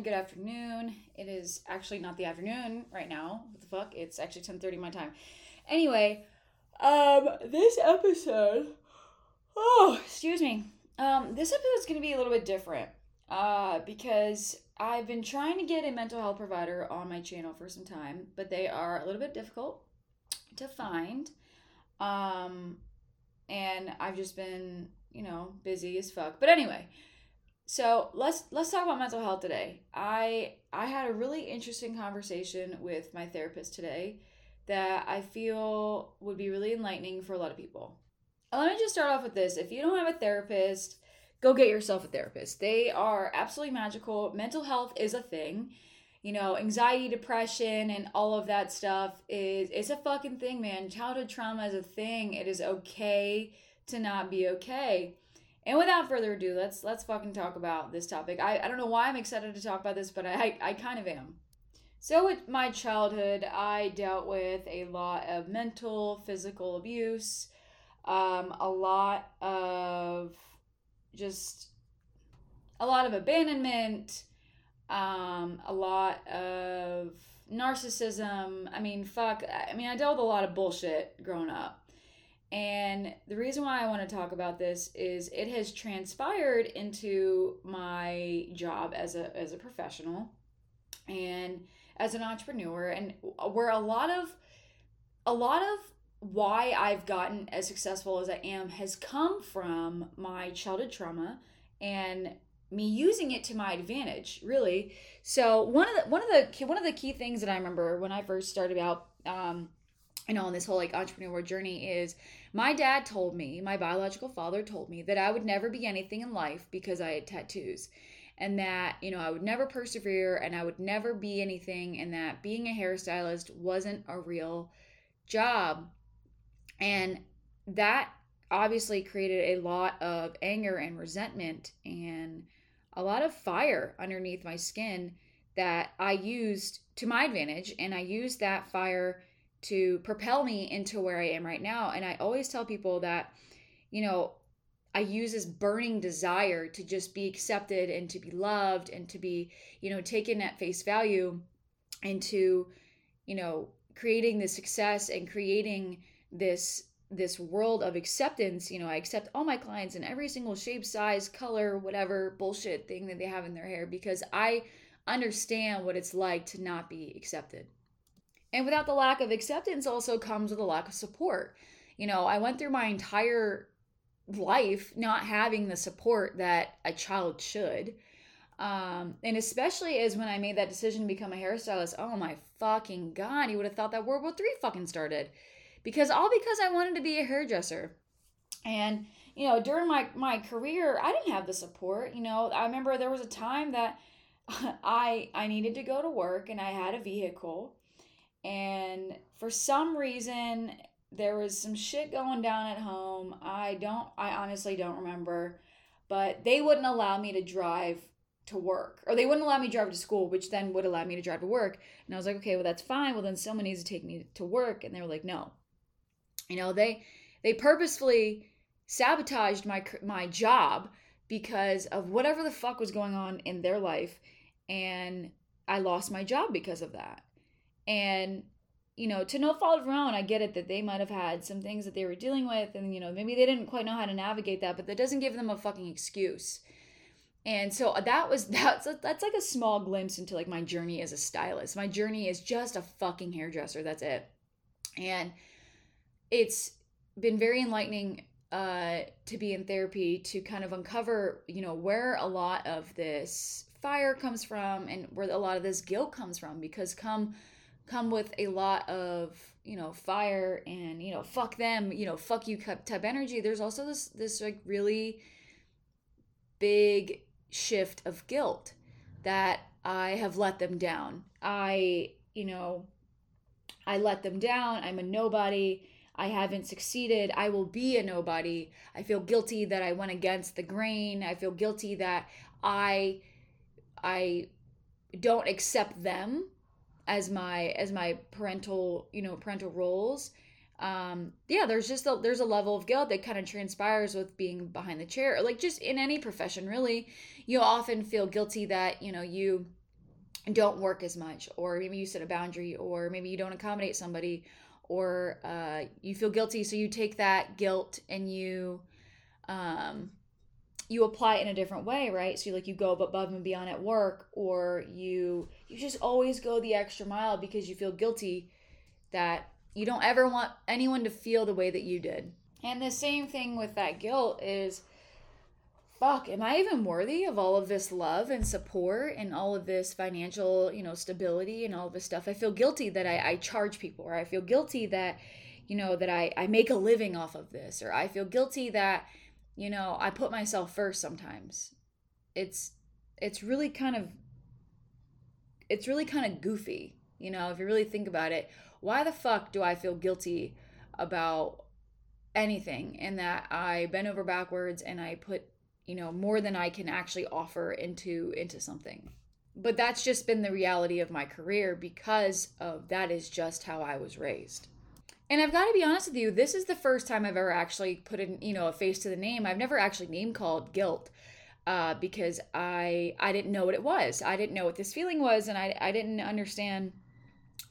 good afternoon. It is actually not the afternoon right now. What the fuck? It's actually 10:30 my time. Anyway, um this episode Oh, excuse me. Um this episode is going to be a little bit different. Uh because I've been trying to get a mental health provider on my channel for some time, but they are a little bit difficult to find. Um and I've just been, you know, busy as fuck. But anyway, so let's let's talk about mental health today. I I had a really interesting conversation with my therapist today that I feel would be really enlightening for a lot of people. Let me just start off with this. If you don't have a therapist, go get yourself a therapist. They are absolutely magical. Mental health is a thing. You know, anxiety, depression, and all of that stuff is it's a fucking thing, man. Childhood trauma is a thing. It is okay to not be okay. And without further ado, let's let's fucking talk about this topic. I, I don't know why I'm excited to talk about this, but I I kind of am. So with my childhood, I dealt with a lot of mental, physical abuse, um, a lot of just a lot of abandonment, um, a lot of narcissism. I mean, fuck. I mean, I dealt with a lot of bullshit growing up. And the reason why I want to talk about this is it has transpired into my job as a as a professional and as an entrepreneur. And where a lot of a lot of why I've gotten as successful as I am has come from my childhood trauma and me using it to my advantage really. So one of the one of the one of the key things that i remember when i first started out um you know on this whole like entrepreneur journey is my dad told me, my biological father told me that I would never be anything in life because I had tattoos. And that, you know, I would never persevere and I would never be anything, and that being a hairstylist wasn't a real job. And that obviously created a lot of anger and resentment and a lot of fire underneath my skin that I used to my advantage. And I used that fire to propel me into where I am right now. And I always tell people that, you know, I use this burning desire to just be accepted and to be loved and to be, you know, taken at face value and to, you know, creating this success and creating this this world of acceptance you know i accept all my clients in every single shape size color whatever bullshit thing that they have in their hair because i understand what it's like to not be accepted and without the lack of acceptance also comes with a lack of support. You know, I went through my entire life not having the support that a child should. Um, and especially as when I made that decision to become a hairstylist, oh my fucking god, you would have thought that World War Three fucking started. Because all because I wanted to be a hairdresser. And, you know, during my, my career, I didn't have the support. You know, I remember there was a time that I I needed to go to work and I had a vehicle and for some reason there was some shit going down at home. I don't I honestly don't remember, but they wouldn't allow me to drive to work. Or they wouldn't allow me to drive to school which then would allow me to drive to work. And i was like okay well that's fine. Well then someone needs to take me to work. And they were like no. You know they they purposefully sabotaged my my job because of whatever the fuck was going on in their life. And i lost my job because of that and you know to no fault of their own i get it that they might have had some things that they were dealing with and you know maybe they didn't quite know how to navigate that but that doesn't give them a fucking excuse. And so that was that's that's like a small glimpse into like my journey as a stylist. My journey is just a fucking hairdresser that's it. And it's been very enlightening uh, to be in therapy to kind of uncover you know where a lot of this fire comes from and where a lot of this guilt comes from because come come with a lot of you know fire and you know fuck them you know fuck you type energy. There's also this this like really big shift of guilt that i have let them down. I you know i let them down. I'm a nobody. I haven't succeeded. I will be a nobody. I feel guilty that i went against the grain. I feel guilty that i i don't accept them as my as my parental you know parental roles um yeah there's just a there's a level of guilt that kind of transpires with being behind the chair like just in any profession really. You often feel guilty that you know you don't work as much, or maybe you set a boundary, or maybe you don't accommodate somebody, or uh, you feel guilty, so you take that guilt and you um, you apply it in a different way, right? So you like you go above and beyond at work, or you you just always go the extra mile because you feel guilty that you don't ever want anyone to feel the way that you did. And the same thing with that guilt is fuck, am I even worthy of all of this love and support and all of this financial, you know, stability and all of this stuff? I feel guilty that I, I charge people, or I feel guilty that, you know, that I, I make a living off of this, or I feel guilty that, you know, I put myself first sometimes. It's it's really kind of it's really kind of goofy, you know, if you really think about it. Why the fuck do I feel guilty about anything and that I bend over backwards and I put you know more than i can actually offer into into something but that's just been the reality of my career because of that is just how i was raised and i've got to be honest with you this is the first time i've ever actually put in you know a face to the name. I've never actually name called guilt uh, because i i didn't know what it was. I didn't know what this feeling was and i i didn't understand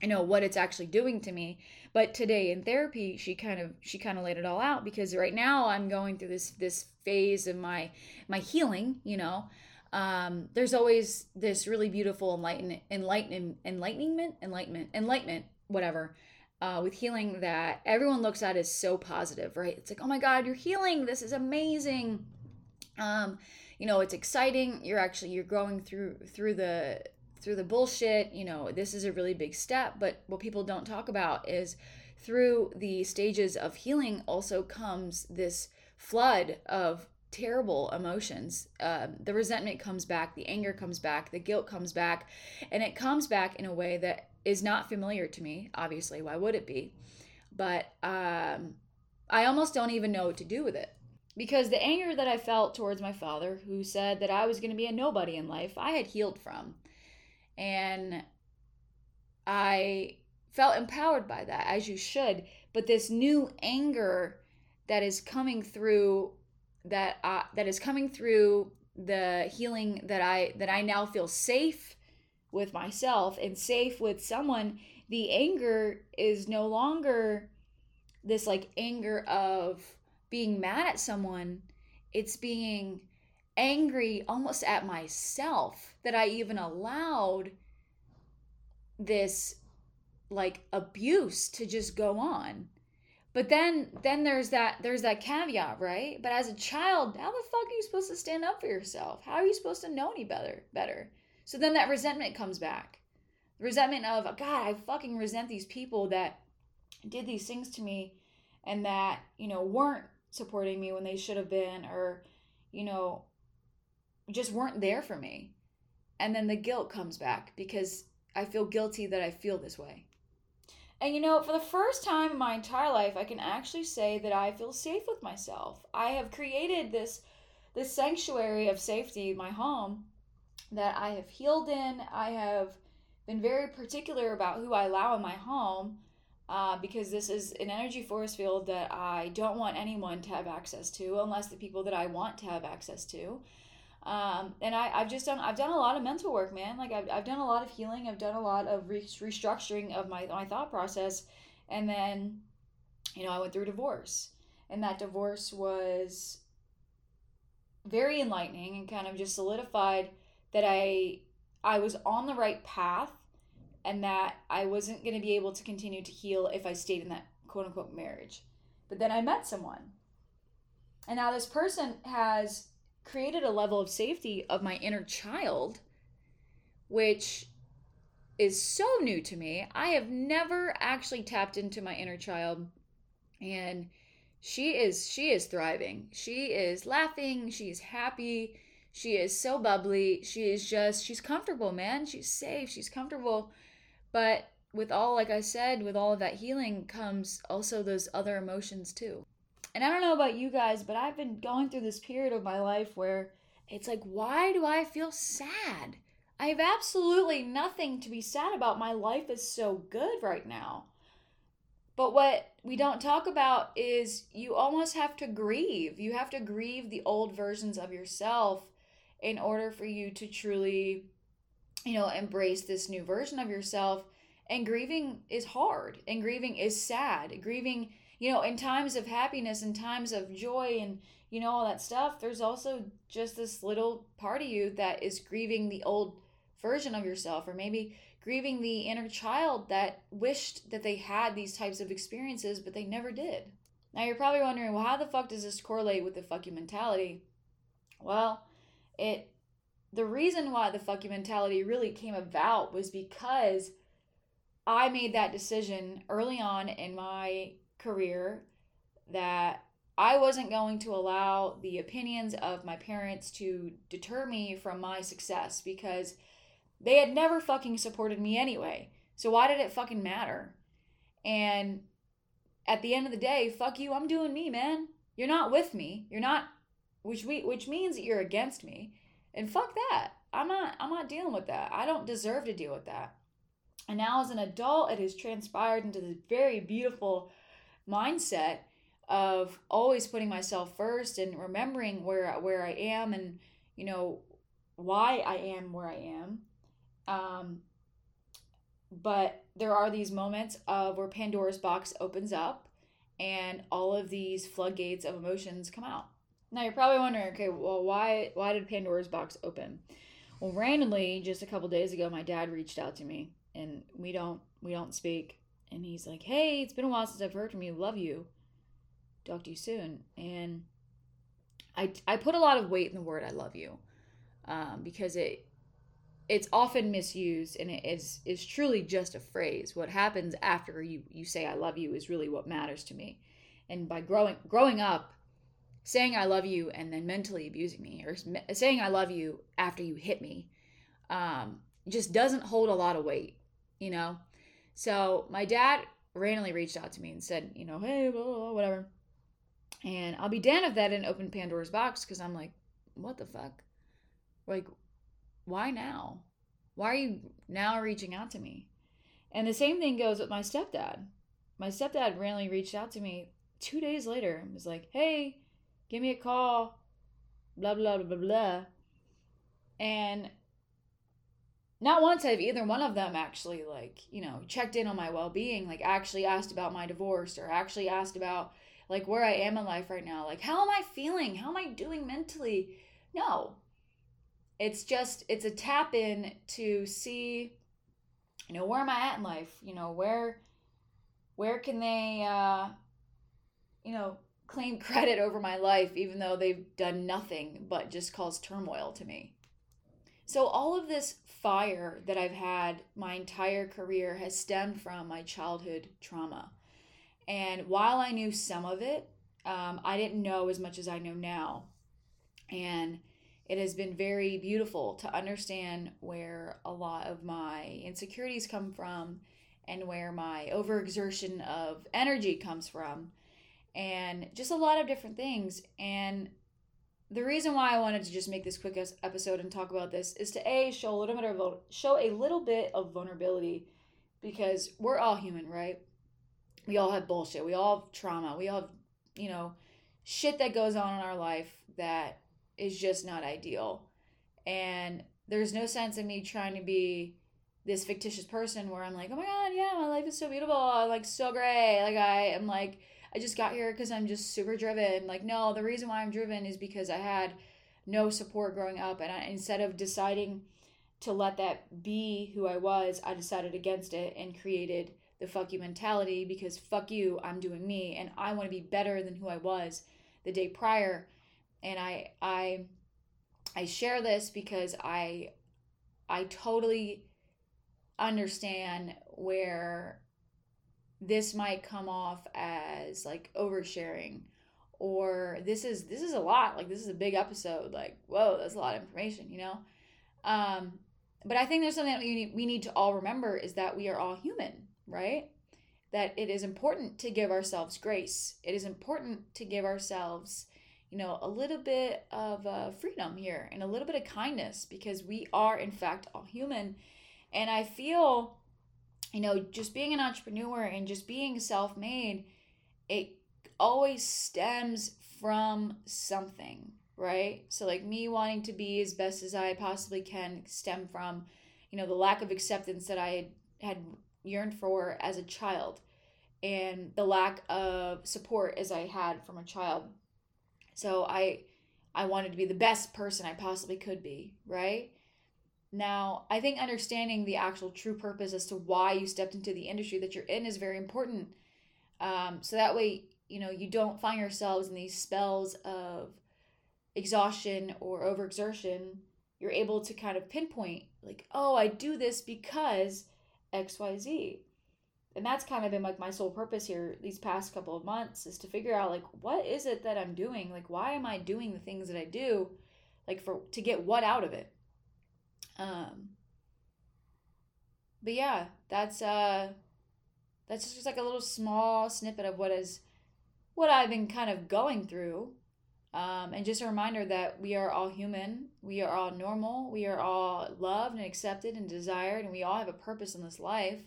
you know what it's actually doing to me. But today in therapy she kind of she kind of laid it all out because right now i'm going through this this phase of my my healing you know? Um, there's always this really beautiful enlighten enlighten enlightenment enlightenment enlightenment whatever uh, with healing that everyone looks at is so positive right? It's like oh my god you're healing this is amazing. Um, you know it's exciting. You're actually you're going through through the through the bullshit. You know this is a really big step but what people don't talk about is through the stages of healing also comes this flood of terrible emotions. Um, the resentment comes back, the anger comes back, the guilt comes back, and it comes back in a way that is not familiar to me. Obviously, why would it be? But um, I almost don't even know what to do with it. Because the anger that I felt towards my father, who said that I was going to be a nobody in life, I had healed from. And I felt empowered by that, as you should. But this new anger that is coming through that uh, that is coming through the healing that I that I now feel safe with myself and safe with someone the anger is no longer this like anger of being mad at someone it's being angry almost at myself that I even allowed this like abuse to just go on but then then there's that there's that caveat, right? But as a child, how the fuck are you supposed to stand up for yourself? How are you supposed to know any better better? So then that resentment comes back. The resentment of God, I fucking resent these people that did these things to me and that, you know, weren't supporting me when they should have been or, you know, just weren't there for me. And then the guilt comes back because I feel guilty that I feel this way. And you know, for the first time in my entire life, I can actually say that I feel safe with myself. I have created this this sanctuary of safety, my home, that I have healed in. I have been very particular about who I allow in my home uh, because this is an energy force field that I don't want anyone to have access to unless the people that I want to have access to um, and I, I've just done I've done a lot of mental work, man. Like I've, I've done a lot of healing. I've done a lot of re- restructuring of my my thought process, and then, you know, I went through divorce, and that divorce was very enlightening and kind of just solidified that I I was on the right path, and that I wasn't going to be able to continue to heal if I stayed in that quote unquote marriage. But then I met someone, and now this person has created a level of safety of my inner child, which is so new to me. I have never actually tapped into my inner child and she is she is thriving. She is laughing, she's happy, she is so bubbly. She is just she's comfortable, man. She's safe, she's comfortable. But with all like I said, with all of that healing comes also those other emotions too. And I don't know about you guys, but I've been going through this period of my life where it's like, why do I feel sad? I have absolutely nothing to be sad about. My life is so good right now. But what we don't talk about is you almost have to grieve. You have to grieve the old versions of yourself in order for you to truly you know, embrace this new version of yourself. And grieving is hard, and grieving is sad. Grieving, you know, in times of happiness, in times of joy, and, you know, all that stuff, there's also just this little part of you that is grieving the old version of yourself, or maybe grieving the inner child that wished that they had these types of experiences, but they never did. Now, you're probably wondering, well, how the fuck does this correlate with the fuck you mentality? Well, it the reason why the fuck you mentality really came about was because I made that decision early on in my career that I wasn't going to allow the opinions of my parents to deter me from my success because they had never fucking supported me anyway. So why did it fucking matter? And at the end of the day, fuck you, I'm doing me, man. You're not with me. You're not which we which means that you're against me. And fuck that. I'm not I'm not dealing with that. I don't deserve to deal with that. And now as an adult, it has transpired into this very beautiful mindset of always putting myself first and remembering where where I am and you know why I am where I am. Um, but there are these moments of where Pandora's box opens up and all of these floodgates of emotions come out. Now you're probably wondering, okay, well, why why did Pandora's box open? Well, randomly, just a couple days ago, my dad reached out to me, and we don't we don't speak, and he's like, "Hey, it's been a while since I've heard from you. Love you. Talk to you soon." And I I put a lot of weight in the word "I love you," um, because it it's often misused and it is is truly just a phrase. What happens after you you say "I love you" is really what matters to me. And by growing growing up saying I love you and then mentally abusing me or saying I love you after you hit me um, just doesn't hold a lot of weight, you know? So my dad randomly reached out to me and said, you know, hey, blah, blah, whatever. And I'll be damned if that didn't open Pandora's box because I'm like, what the fuck? Like, why now? Why are you now reaching out to me? And the same thing goes with my stepdad. My stepdad randomly reached out to me two days later and was like, hey, give me a call, blah, blah, blah, blah. And not once have either one of them actually, like, you know, checked in on my well being, like, actually asked about my divorce or actually asked about, like, where I am in life right now. Like, how am I feeling? How am I doing mentally? No. It's just, it's a tap in to see, you know, where am I at in life? You know, where, where can they, uh, you know, claim credit over my life, even though they've done nothing but just cause turmoil to me. So, all of this fire that I've had my entire career has stemmed from my childhood trauma. And while I knew some of it, um, I didn't know as much as I know now. And it has been very beautiful to understand where a lot of my insecurities come from and where my overexertion of energy comes from and just a lot of different things. And the reason why I wanted to just make this quick episode and talk about this is to a show a little bit of show a little bit of vulnerability because we're all human, right? We all have bullshit. We all have trauma. We all have, you know, shit that goes on in our life that is just not ideal. And there's no sense in me trying to be this fictitious person where I'm like, oh my god, yeah, my life is so beautiful, I'm like so great. Like I am like I just got here because I'm just super driven. Like, no, the reason why I'm driven is because I had no support growing up. And I, instead of deciding to let that be who I was, I decided against it and created the fuck you mentality because fuck you, I'm doing me and I want to be better than who I was the day prior. And I, I, I share this because I, I totally understand where this might come off as like oversharing or this is this is a lot like this is a big episode like whoa that's a lot of information you know? Um but i think there's something that we need, we need to all remember is that we are all human right? That it is important to give ourselves grace. It is important to give ourselves you know a little bit of uh, freedom here and a little bit of kindness because we are in fact all human. And i feel you know, just being an entrepreneur and just being self made, it always stems from something, right? So, like me wanting to be as best as I possibly can stem from, you know, the lack of acceptance that I had, had yearned for as a child and the lack of support as I had from a child. So I I wanted to be the best person I possibly could be, right? Now, I think understanding the actual true purpose as to why you stepped into the industry that you're in is very important. Um, so that way, you know, you don't find yourselves in these spells of exhaustion or overexertion. You're able to kind of pinpoint, like, oh, I do this because XYZ and that's kind of been like my sole purpose here these past couple of months is to figure out like what is it that i'm doing like why am i doing the things that i do like for to get what out of it um but yeah that's uh that's just like a little small snippet of what is what i've been kind of going through. Um, and just a reminder that we are all human we are all normal we are all loved and accepted and desired and we all have a purpose in this life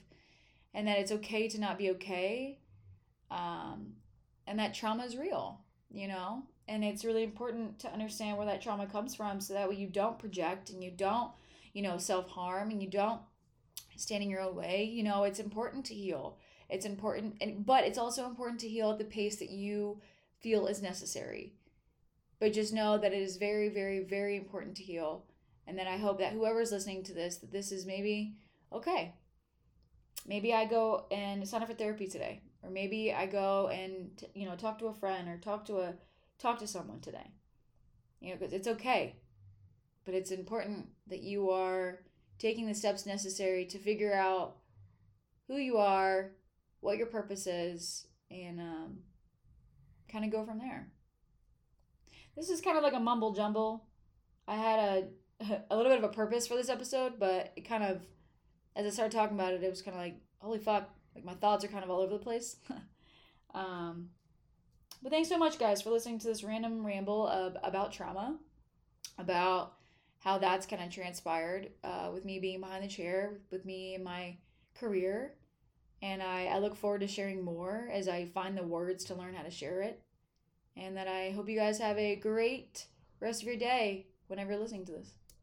and that it's okay to not be okay um, and that trauma is real you know? And it's really important to understand where that trauma comes from so that way you don't project and you don't you know self-harm and you don't stand in your own way you know it's important to heal. It's important and but it's also important to heal at the pace that you feel is necessary. But just know that it is very very very important to heal. And then i hope that whoever's listening to this that this is maybe okay maybe I go and sign up for therapy today, or maybe I go and you know talk to a friend or talk to a talk to someone today. You know, because it's okay, but it's important that you are taking the steps necessary to figure out who you are, what your purpose is, and um, kind of go from there. This is kind of like a mumble jumble. I had a a little bit of a purpose for this episode, but it kind of as I started talking about it, it was kind of like, holy fuck, like my thoughts are kind of all over the place. um, but thanks so much, guys, for listening to this random ramble of, about trauma, about how that's kind of transpired uh, with me being behind the chair, with me and my career. And I, I look forward to sharing more as I find the words to learn how to share it. And that I hope you guys have a great rest of your day whenever you're listening to this.